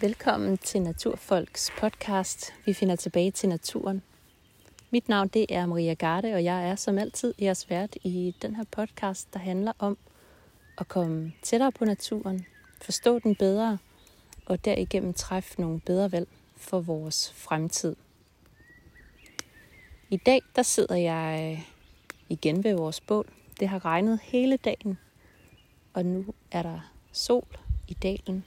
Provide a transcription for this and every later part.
Velkommen til Naturfolks podcast. Vi finder tilbage til naturen. Mit navn det er Maria Garde, og jeg er som altid jeres vært i den her podcast, der handler om at komme tættere på naturen, forstå den bedre, og derigennem træffe nogle bedre valg for vores fremtid. I dag der sidder jeg øh, igen ved vores bål. Det har regnet hele dagen, og nu er der sol i dalen,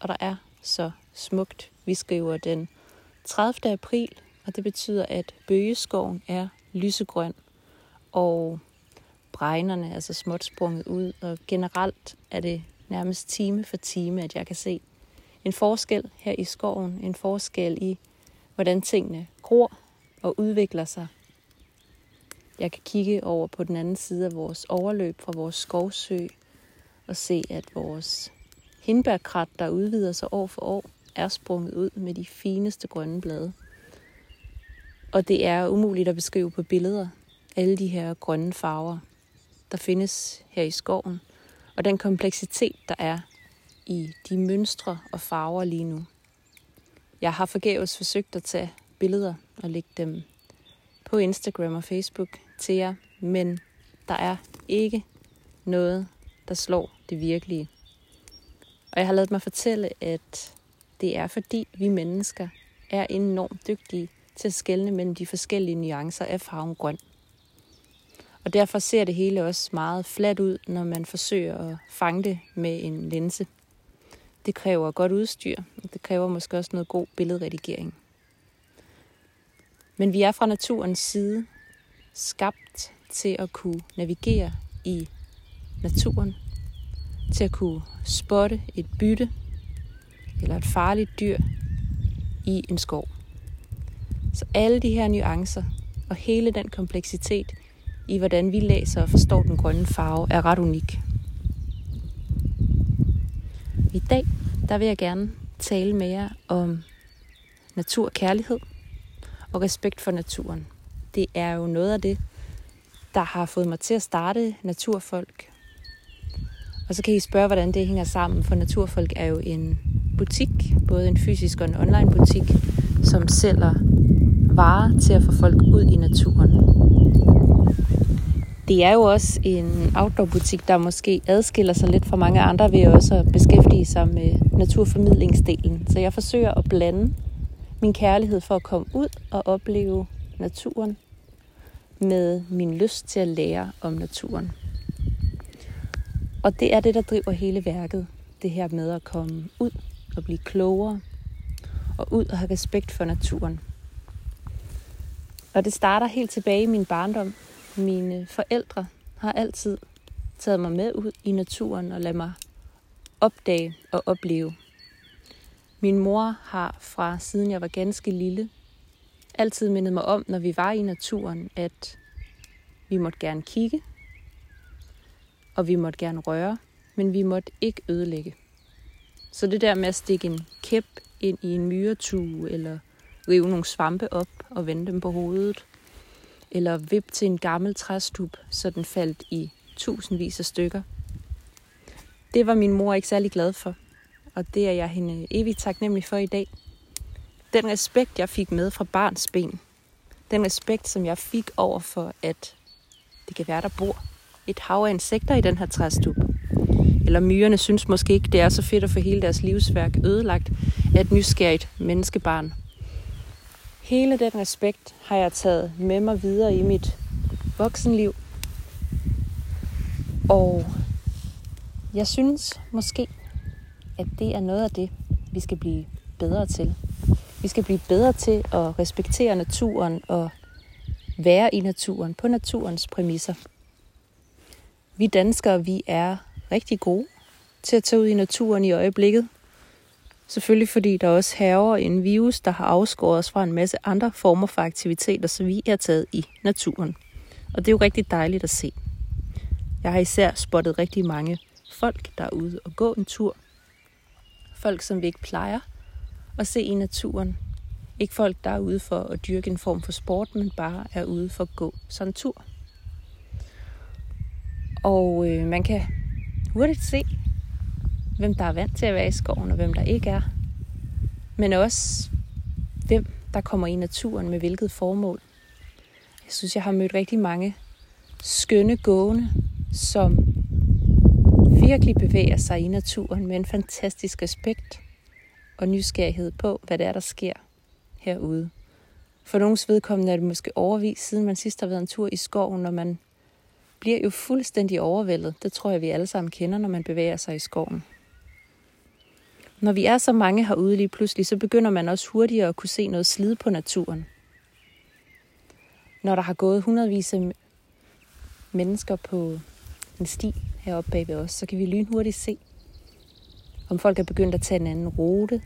og der er så smukt. Vi skriver den 30. april, og det betyder, at bøgeskoven er lysegrøn, og bregnerne er så småt sprunget ud, og generelt er det nærmest time for time, at jeg kan se en forskel her i skoven, en forskel i, hvordan tingene gror og udvikler sig. Jeg kan kigge over på den anden side af vores overløb fra vores skovsø og se, at vores hindbærkrat, der udvider sig år for år, er sprunget ud med de fineste grønne blade. Og det er umuligt at beskrive på billeder alle de her grønne farver, der findes her i skoven, og den kompleksitet, der er i de mønstre og farver lige nu. Jeg har forgæves forsøgt at tage billeder og lægge dem på Instagram og Facebook til jer, men der er ikke noget, der slår det virkelige. Og jeg har lavet mig fortælle, at det er fordi vi mennesker er enormt dygtige til at skelne mellem de forskellige nuancer af farven grøn. Og derfor ser det hele også meget fladt ud, når man forsøger at fange det med en linse. Det kræver godt udstyr, og det kræver måske også noget god billedredigering. Men vi er fra naturens side skabt til at kunne navigere i naturen, til at kunne spotte et bytte eller et farligt dyr i en skov. Så alle de her nuancer og hele den kompleksitet i, hvordan vi læser og forstår den grønne farve, er ret unik. I dag der vil jeg gerne tale med jer om naturkærlighed og respekt for naturen. Det er jo noget af det, der har fået mig til at starte Naturfolk. Og så kan I spørge, hvordan det hænger sammen, for Naturfolk er jo en butik, både en fysisk og en online butik, som sælger varer til at få folk ud i naturen. Det er jo også en outdoor-butik, der måske adskiller sig lidt fra mange andre ved også at beskæftige sig med naturformidlingsdelen. Så jeg forsøger at blande min kærlighed for at komme ud og opleve naturen med min lyst til at lære om naturen. Og det er det, der driver hele værket. Det her med at komme ud og blive klogere og ud og have respekt for naturen. Og det starter helt tilbage i min barndom. Mine forældre har altid taget mig med ud i naturen og ladet mig opdage og opleve. Min mor har fra siden jeg var ganske lille altid mindet mig om, når vi var i naturen, at vi måtte gerne kigge, og vi måtte gerne røre, men vi måtte ikke ødelægge. Så det der med at stikke en kæp ind i en myretue, eller rive nogle svampe op og vende dem på hovedet, eller vippe til en gammel træstup, så den faldt i tusindvis af stykker. Det var min mor ikke særlig glad for, og det er jeg hende evigt taknemmelig for i dag. Den respekt, jeg fik med fra barns ben, den respekt, som jeg fik over for, at det kan være, der bor et hav af insekter i den her træstup. Eller myrerne synes måske ikke, det er så fedt at få hele deres livsværk ødelagt af et nysgerrigt menneskebarn. Hele den respekt har jeg taget med mig videre i mit voksenliv. Og jeg synes måske, at det er noget af det, vi skal blive bedre til. Vi skal blive bedre til at respektere naturen og være i naturen på naturens præmisser. Vi danskere, vi er rigtig gode til at tage ud i naturen i øjeblikket. Selvfølgelig fordi der også hæver en virus, der har afskåret os fra en masse andre former for aktiviteter, så vi er taget i naturen. Og det er jo rigtig dejligt at se. Jeg har især spottet rigtig mange folk, der er ude og gå en tur. Folk, som vi ikke plejer at se i naturen. Ikke folk, der er ude for at dyrke en form for sport, men bare er ude for at gå sådan en tur. Og øh, man kan hurtigt se, hvem der er vant til at være i skoven, og hvem der ikke er. men også hvem der kommer i naturen med hvilket formål. Jeg synes, jeg har mødt rigtig mange skønne gående, som virkelig bevæger sig i naturen med en fantastisk respekt og nysgerrighed på, hvad det er, der sker herude. For nogens vedkommende er det måske overvis, siden man sidst har været en tur i skoven, når man bliver jo fuldstændig overvældet. Det tror jeg, vi alle sammen kender, når man bevæger sig i skoven. Når vi er så mange herude lige pludselig, så begynder man også hurtigere at kunne se noget slid på naturen. Når der har gået hundredvis af mennesker på en sti heroppe bag ved os, så kan vi lynhurtigt se, om folk er begyndt at tage en anden rute,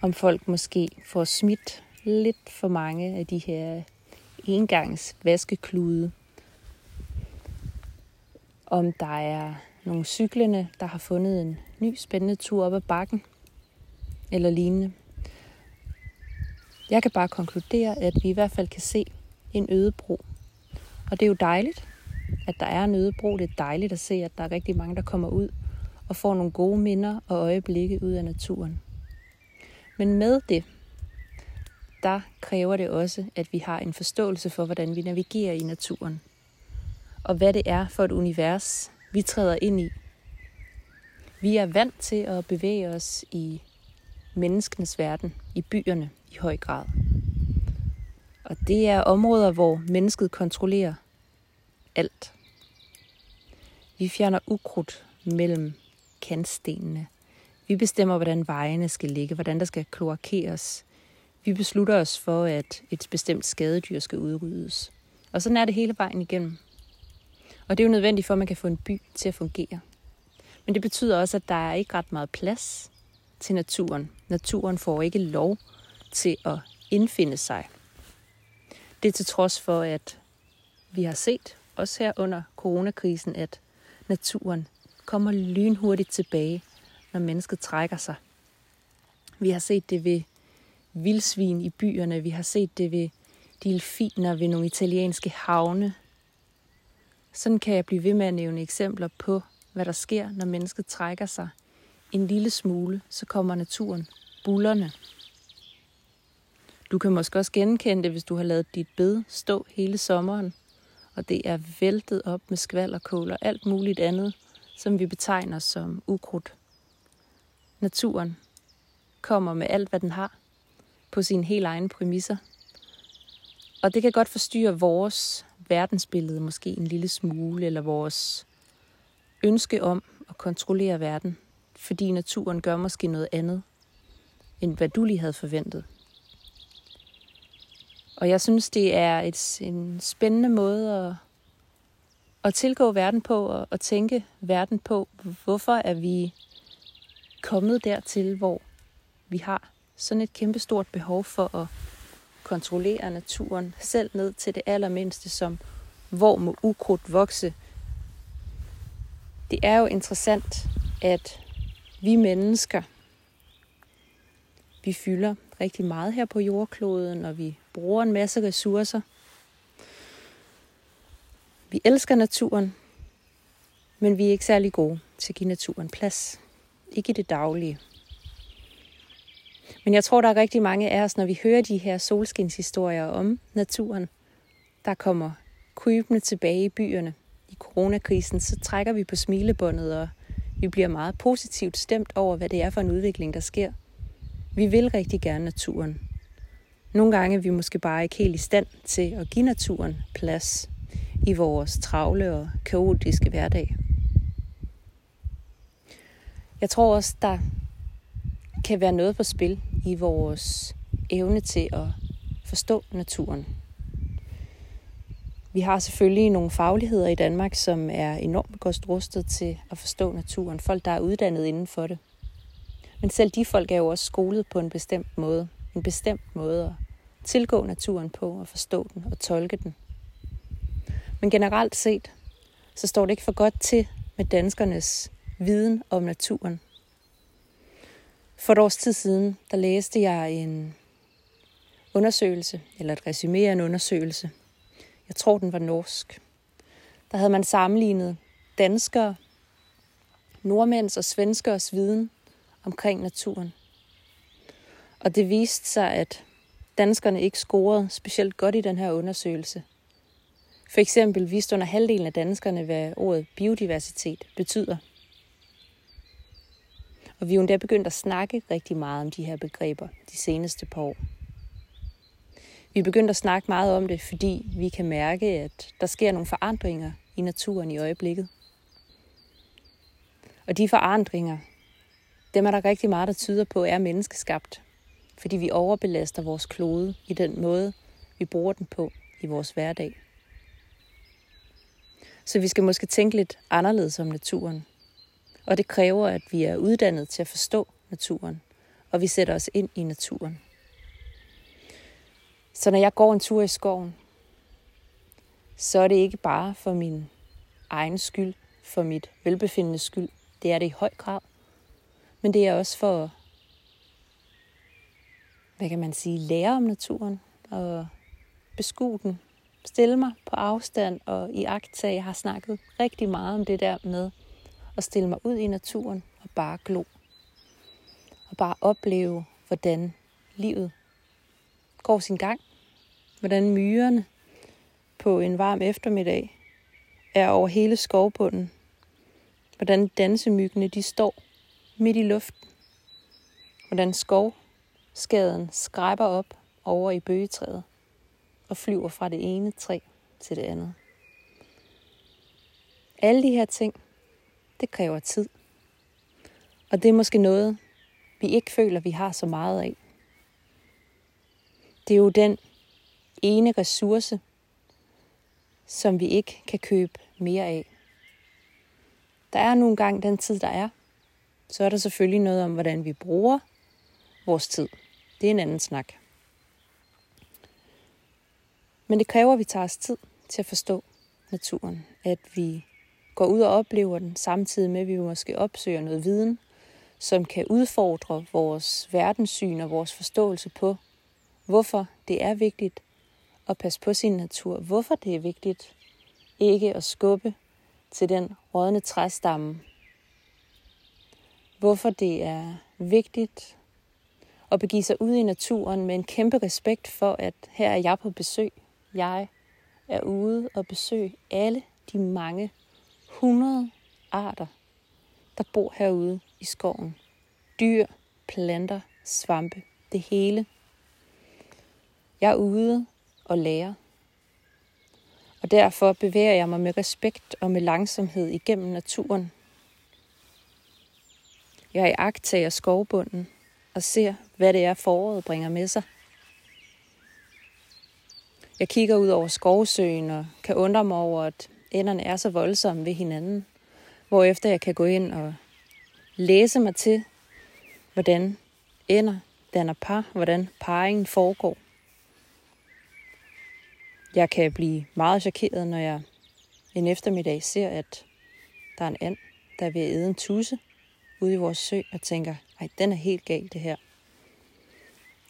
om folk måske får smidt lidt for mange af de her engangs vaskeklude, om der er nogle cyklende, der har fundet en ny spændende tur op ad bakken eller lignende. Jeg kan bare konkludere, at vi i hvert fald kan se en øde bro. Og det er jo dejligt, at der er en øde bro. Det er dejligt at se, at der er rigtig mange, der kommer ud og får nogle gode minder og øjeblikke ud af naturen. Men med det, der kræver det også, at vi har en forståelse for, hvordan vi navigerer i naturen. Og hvad det er for et univers, vi træder ind i. Vi er vant til at bevæge os i menneskenes verden, i byerne i høj grad. Og det er områder, hvor mennesket kontrollerer alt. Vi fjerner ukrudt mellem kantstenene. Vi bestemmer, hvordan vejene skal ligge, hvordan der skal kloakeres. Vi beslutter os for, at et bestemt skadedyr skal udryddes. Og sådan er det hele vejen igennem. Og det er jo nødvendigt for, at man kan få en by til at fungere. Men det betyder også, at der er ikke ret meget plads til naturen. Naturen får ikke lov til at indfinde sig. Det er til trods for, at vi har set, også her under coronakrisen, at naturen kommer lynhurtigt tilbage, når mennesket trækker sig. Vi har set det ved vildsvin i byerne, vi har set det ved delfiner ved nogle italienske havne. Sådan kan jeg blive ved med at nævne eksempler på, hvad der sker, når mennesket trækker sig en lille smule, så kommer naturen bullerne. Du kan måske også genkende det, hvis du har lavet dit bed stå hele sommeren, og det er væltet op med skvalderkål og alt muligt andet, som vi betegner som ukrudt. Naturen kommer med alt, hvad den har, på sine helt egne præmisser. Og det kan godt forstyrre vores verdensbillede måske en lille smule, eller vores ønske om at kontrollere verden, fordi naturen gør måske noget andet, end hvad du lige havde forventet. Og jeg synes, det er et, en spændende måde at, at tilgå verden på og at tænke verden på. Hvorfor er vi kommet dertil, hvor vi har sådan et kæmpestort behov for at kontrollere naturen, selv ned til det allermindste, som hvor må ukrudt vokse. Det er jo interessant, at vi mennesker, vi fylder rigtig meget her på jordkloden, og vi bruger en masse ressourcer. Vi elsker naturen, men vi er ikke særlig gode til at give naturen plads. Ikke i det daglige. Men jeg tror, der er rigtig mange af os, når vi hører de her solskinshistorier om naturen, der kommer krybende tilbage i byerne i coronakrisen, så trækker vi på smilebåndet, og vi bliver meget positivt stemt over, hvad det er for en udvikling, der sker. Vi vil rigtig gerne naturen. Nogle gange er vi måske bare ikke helt i stand til at give naturen plads i vores travle og kaotiske hverdag. Jeg tror også, der kan være noget på spil i vores evne til at forstå naturen. Vi har selvfølgelig nogle fagligheder i Danmark, som er enormt godt rustet til at forstå naturen. Folk, der er uddannet inden for det. Men selv de folk er jo også skolet på en bestemt måde. En bestemt måde at tilgå naturen på og forstå den og tolke den. Men generelt set, så står det ikke for godt til med danskernes viden om naturen. For et års tid siden, der læste jeg en undersøgelse, eller et resumé af en undersøgelse. Jeg tror, den var norsk. Der havde man sammenlignet danskere, nordmænds og svenskers viden omkring naturen. Og det viste sig, at danskerne ikke scorede specielt godt i den her undersøgelse. For eksempel viste under halvdelen af danskerne, hvad ordet biodiversitet betyder. Og vi er jo endda begyndt at snakke rigtig meget om de her begreber de seneste par år. Vi er begyndt at snakke meget om det, fordi vi kan mærke, at der sker nogle forandringer i naturen i øjeblikket. Og de forandringer, dem er der rigtig meget, der tyder på, er menneskeskabt. Fordi vi overbelaster vores klode i den måde, vi bruger den på i vores hverdag. Så vi skal måske tænke lidt anderledes om naturen. Og det kræver, at vi er uddannet til at forstå naturen, og vi sætter os ind i naturen. Så når jeg går en tur i skoven, så er det ikke bare for min egen skyld, for mit velbefindende skyld. Det er det i høj grad. Men det er også for, hvad kan man sige, lære om naturen og beskue den. Stille mig på afstand og i agt Jeg har snakket rigtig meget om det der med at stille mig ud i naturen og bare glo. Og bare opleve, hvordan livet går sin gang. Hvordan myrerne på en varm eftermiddag er over hele skovbunden. Hvordan dansemyggene de står midt i luften. Hvordan skovskaden skræber op over i bøgetræet og flyver fra det ene træ til det andet. Alle de her ting, det kræver tid. Og det er måske noget, vi ikke føler, vi har så meget af. Det er jo den ene ressource, som vi ikke kan købe mere af. Der er nogle gange den tid, der er. Så er der selvfølgelig noget om, hvordan vi bruger vores tid. Det er en anden snak. Men det kræver, at vi tager os tid til at forstå naturen. At vi går ud og oplever den, samtidig med, at vi måske opsøger noget viden, som kan udfordre vores verdenssyn og vores forståelse på, hvorfor det er vigtigt at passe på sin natur. Hvorfor det er vigtigt ikke at skubbe til den rådne træstamme. Hvorfor det er vigtigt at begive sig ud i naturen med en kæmpe respekt for, at her er jeg på besøg. Jeg er ude og besøge alle de mange hundrede arter, der bor herude i skoven. Dyr, planter, svampe, det hele. Jeg er ude og lærer. Og derfor bevæger jeg mig med respekt og med langsomhed igennem naturen. Jeg er i skovbunden og ser, hvad det er foråret bringer med sig. Jeg kigger ud over skovsøen og kan undre mig over, at enderne er så voldsomme ved hinanden, hvorefter jeg kan gå ind og læse mig til, hvordan ender danner par, hvordan parringen foregår. Jeg kan blive meget chokeret, når jeg en eftermiddag ser, at der er en and, der er ved at æde en tusse ude i vores sø, og tænker, ej, den er helt gal det her.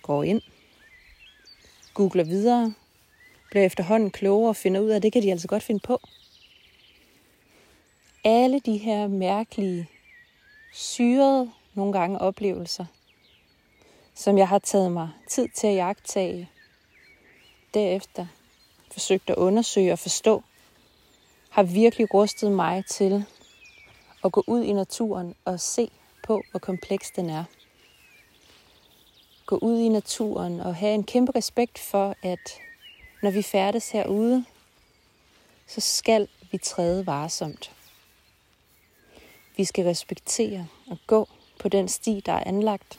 Går ind, googler videre, bliver efterhånden klogere og finder ud af, at det kan de altså godt finde på. Alle de her mærkelige, syrede nogle gange oplevelser, som jeg har taget mig tid til at jagtage derefter forsøgt at undersøge og forstå, har virkelig rustet mig til at gå ud i naturen og se på, hvor kompleks den er. Gå ud i naturen og have en kæmpe respekt for, at når vi færdes herude, så skal vi træde varsomt. Vi skal respektere og gå på den sti, der er anlagt,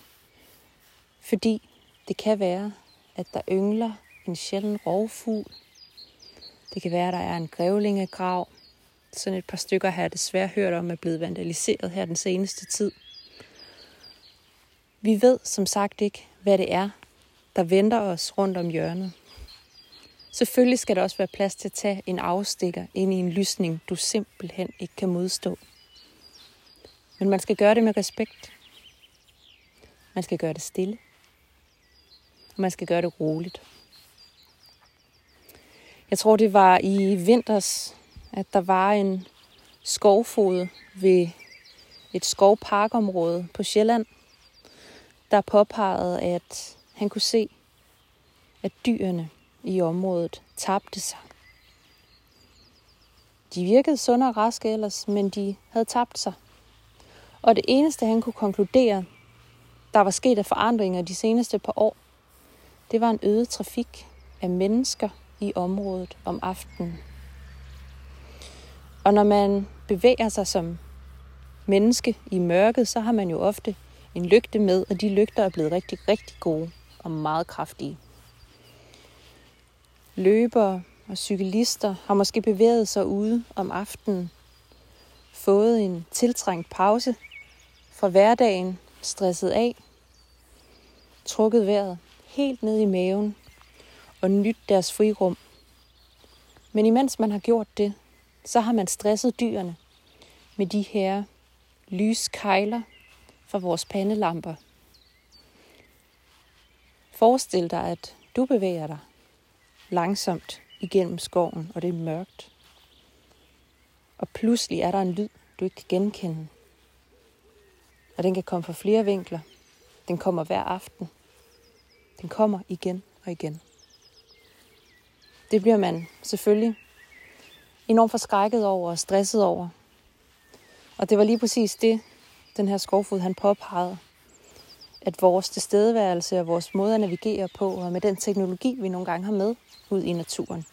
fordi det kan være, at der yngler en sjælden rovfugl, det kan være, at der er en grævlingegrav. Sådan et par stykker har jeg desværre hørt om er blevet vandaliseret her den seneste tid. Vi ved som sagt ikke, hvad det er, der venter os rundt om hjørnet. Selvfølgelig skal der også være plads til at tage en afstikker ind i en lysning, du simpelthen ikke kan modstå. Men man skal gøre det med respekt. Man skal gøre det stille. Og man skal gøre det roligt. Jeg tror, det var i vinters, at der var en skovfod ved et skovparkområde på Sjælland, der påpegede, at han kunne se, at dyrene i området tabte sig. De virkede sunde og raske ellers, men de havde tabt sig. Og det eneste, han kunne konkludere, der var sket af forandringer de seneste par år, det var en øget trafik af mennesker i området om aftenen. Og når man bevæger sig som menneske i mørket, så har man jo ofte en lygte med, og de lygter er blevet rigtig, rigtig gode og meget kraftige. Løbere og cyklister har måske bevæget sig ude om aftenen, fået en tiltrængt pause fra hverdagen, stresset af, trukket vejret helt ned i maven og nyt deres frirum. Men imens man har gjort det, så har man stresset dyrene med de her lyskejler fra vores pandelamper. Forestil dig, at du bevæger dig langsomt igennem skoven, og det er mørkt. Og pludselig er der en lyd, du ikke kan genkende. Og den kan komme fra flere vinkler. Den kommer hver aften. Den kommer igen og igen. Det bliver man selvfølgelig enormt forskrækket over og stresset over. Og det var lige præcis det, den her skovfod han påpegede. At vores tilstedeværelse og vores måde at navigere på, og med den teknologi, vi nogle gange har med ud i naturen,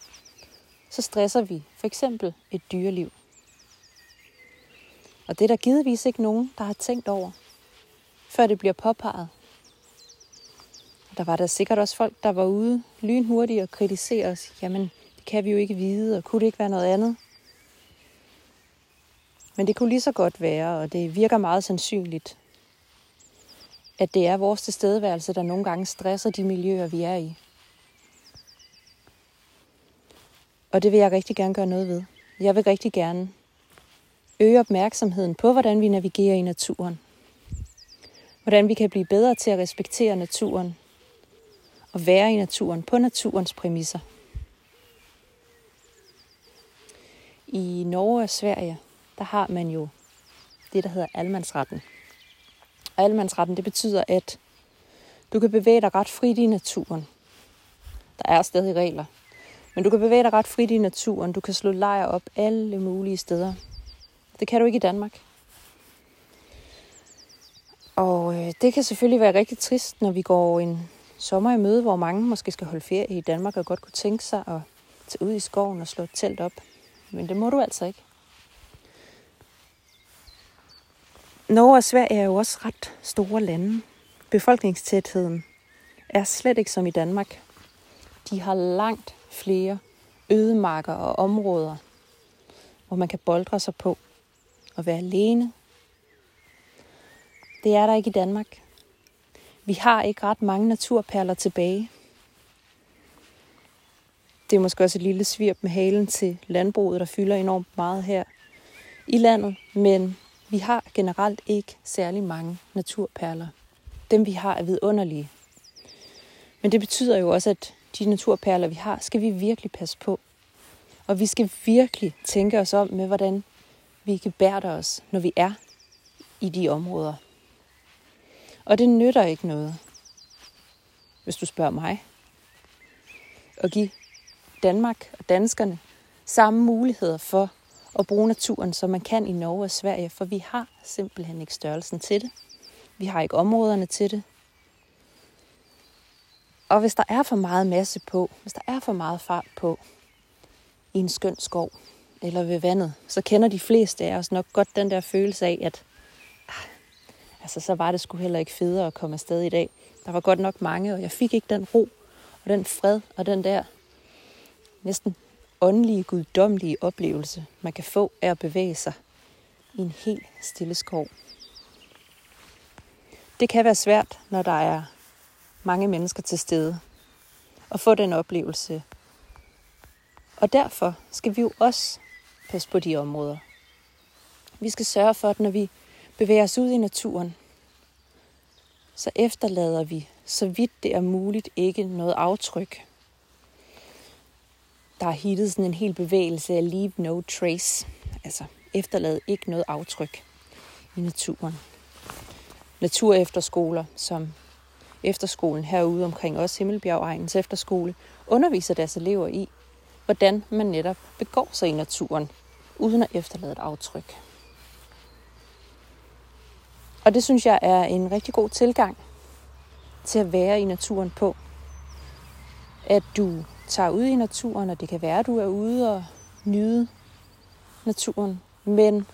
så stresser vi for eksempel et dyreliv. Og det er der givetvis ikke nogen, der har tænkt over, før det bliver påpeget. Der var der sikkert også folk, der var ude lynhurtigt og kritisere os. Jamen, det kan vi jo ikke vide, og kunne det ikke være noget andet? Men det kunne lige så godt være, og det virker meget sandsynligt, at det er vores tilstedeværelse, der nogle gange stresser de miljøer, vi er i. Og det vil jeg rigtig gerne gøre noget ved. Jeg vil rigtig gerne øge opmærksomheden på, hvordan vi navigerer i naturen. Hvordan vi kan blive bedre til at respektere naturen og være i naturen på naturens præmisser. I Norge og Sverige, der har man jo det, der hedder almandsretten. Og almandsretten, det betyder, at du kan bevæge dig ret frit i naturen. Der er stadig regler. Men du kan bevæge dig ret frit i naturen. Du kan slå lejr op alle mulige steder. Det kan du ikke i Danmark. Og øh, det kan selvfølgelig være rigtig trist, når vi går en sommer i møde, hvor mange måske skal holde ferie i Danmark og godt kunne tænke sig at tage ud i skoven og slå et telt op. Men det må du altså ikke. Norge og Sverige er jo også ret store lande. Befolkningstætheden er slet ikke som i Danmark. De har langt flere ødemarker og områder, hvor man kan boldre sig på og være alene. Det er der ikke i Danmark. Vi har ikke ret mange naturperler tilbage. Det er måske også et lille svirp med halen til landbruget, der fylder enormt meget her i landet, men vi har generelt ikke særlig mange naturperler. Dem vi har er vidunderlige. Men det betyder jo også, at de naturperler vi har, skal vi virkelig passe på. Og vi skal virkelig tænke os om med, hvordan vi kan bære os, når vi er i de områder. Og det nytter ikke noget, hvis du spørger mig, at give Danmark og danskerne samme muligheder for at bruge naturen, som man kan i Norge og Sverige, for vi har simpelthen ikke størrelsen til det. Vi har ikke områderne til det. Og hvis der er for meget masse på, hvis der er for meget fart på i en skøn skov eller ved vandet, så kender de fleste af os nok godt den der følelse af, at ah, altså, så var det sgu heller ikke federe at komme afsted i dag. Der var godt nok mange, og jeg fik ikke den ro og den fred og den der næsten åndelige, guddommelige oplevelse, man kan få af at bevæge sig i en helt stille skov. Det kan være svært, når der er mange mennesker til stede, at få den oplevelse. Og derfor skal vi jo også passe på de områder. Vi skal sørge for, at når vi bevæger os ud i naturen, så efterlader vi, så vidt det er muligt, ikke noget aftryk der er hittet sådan en hel bevægelse af leave no trace. Altså efterlad ikke noget aftryk i naturen. Naturefterskoler, som efterskolen herude omkring os, Himmelbjergegnens efterskole, underviser deres elever i, hvordan man netop begår sig i naturen, uden at efterlade et aftryk. Og det synes jeg er en rigtig god tilgang til at være i naturen på. At du tager ud i naturen, og det kan være, at du er ude og nyde naturen. Men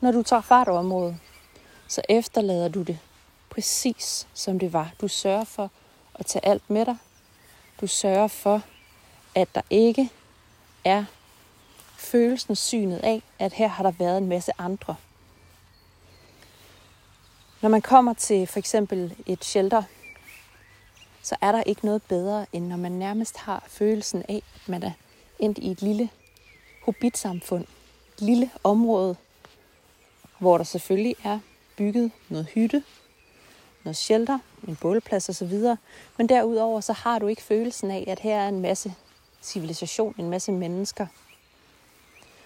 når du tager fart over området, så efterlader du det præcis som det var. Du sørger for at tage alt med dig. Du sørger for, at der ikke er følelsen synet af, at her har der været en masse andre. Når man kommer til for eksempel et shelter, så er der ikke noget bedre, end når man nærmest har følelsen af, at man er endt i et lille hobbitsamfund. Et lille område, hvor der selvfølgelig er bygget noget hytte, noget shelter, en bålplads osv. Men derudover så har du ikke følelsen af, at her er en masse civilisation, en masse mennesker.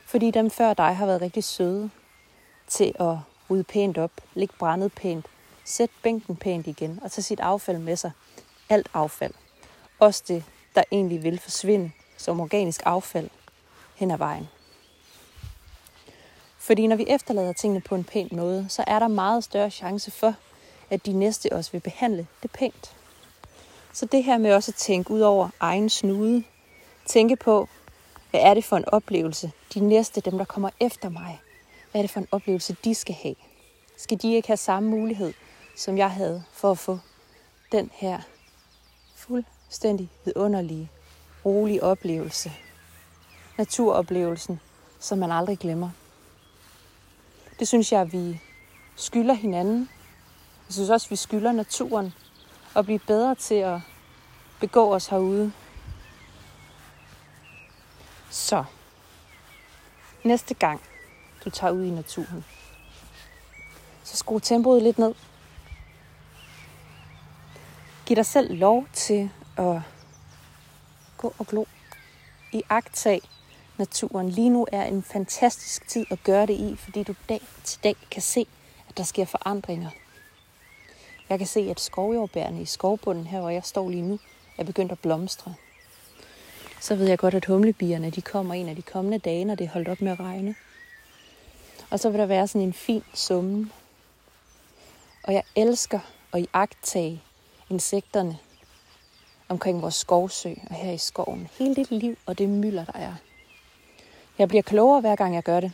Fordi dem før dig har været rigtig søde til at rydde pænt op, lægge brændet pænt, sætte bænken pænt igen og tage sit affald med sig. Alt affald. Også det, der egentlig vil forsvinde som organisk affald hen ad vejen. Fordi når vi efterlader tingene på en pæn måde, så er der meget større chance for, at de næste også vil behandle det pænt. Så det her med også at tænke ud over egen snude, tænke på, hvad er det for en oplevelse, de næste, dem der kommer efter mig, hvad er det for en oplevelse, de skal have? Skal de ikke have samme mulighed, som jeg havde for at få den her fuldstændig vidunderlige, rolige oplevelse? Naturoplevelsen, som man aldrig glemmer. Det synes jeg, vi skylder hinanden. Jeg synes også, vi skylder naturen at blive bedre til at begå os herude. Så, næste gang du tager ud i naturen, så skru tempoet lidt ned. Giv dig selv lov til at gå og glo i agtag naturen. Lige nu er en fantastisk tid at gøre det i, fordi du dag til dag kan se, at der sker forandringer. Jeg kan se, at skovjordbærne i skovbunden her, hvor jeg står lige nu, er begyndt at blomstre. Så ved jeg godt, at humlebierne de kommer en af de kommende dage, når det er holdt op med at regne. Og så vil der være sådan en fin summen. Og jeg elsker at iagtage insekterne omkring vores skovsø og her i skoven. Hele det liv og det mylder, der er. Jeg bliver klogere hver gang jeg gør det.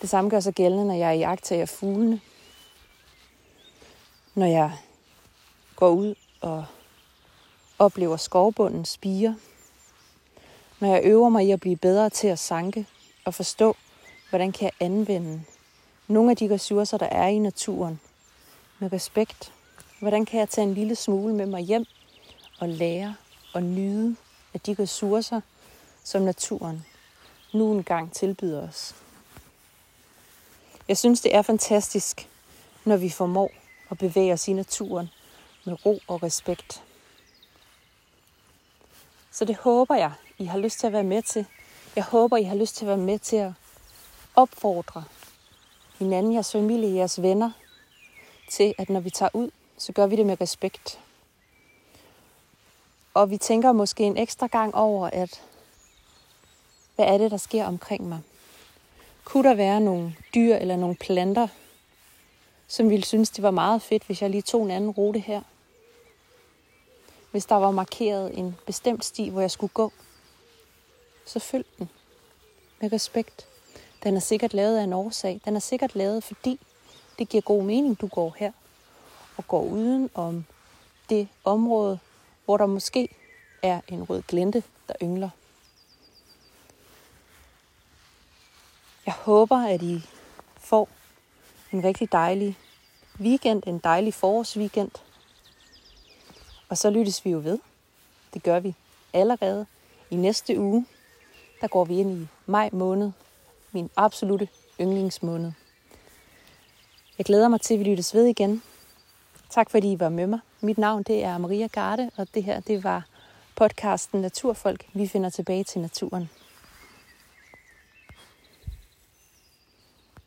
Det samme gør sig gældende, når jeg iagtager fuglene. Når jeg går ud og oplever skovbunden spire. Når jeg øver mig i at blive bedre til at sanke og forstå, hvordan kan jeg anvende nogle af de ressourcer, der er i naturen med respekt. Hvordan kan jeg tage en lille smule med mig hjem og lære og nyde af de ressourcer, som naturen nu engang tilbyder os. Jeg synes, det er fantastisk, når vi formår at bevæge os i naturen med ro og respekt. Så det håber jeg, I har lyst til at være med til. Jeg håber, I har lyst til at være med til at opfordre hinanden, jeres familie, jeres venner, til at når vi tager ud, så gør vi det med respekt. Og vi tænker måske en ekstra gang over, at hvad er det, der sker omkring mig? Kunne der være nogle dyr eller nogle planter, som ville synes, det var meget fedt, hvis jeg lige tog en anden rute her? Hvis der var markeret en bestemt sti, hvor jeg skulle gå, så følg den med respekt. Den er sikkert lavet af en årsag. Den er sikkert lavet, fordi det giver god mening, du går her og går uden om det område, hvor der måske er en rød glente, der yngler. Jeg håber, at I får en rigtig dejlig weekend, en dejlig forårsweekend. Og så lyttes vi jo ved. Det gør vi allerede i næste uge. Der går vi ind i maj måned, min absolute yndlingsmåned. Jeg glæder mig til, at vi lyttes ved igen. Tak fordi I var med mig. Mit navn det er Maria Garde, og det her det var podcasten Naturfolk. Vi finder tilbage til naturen.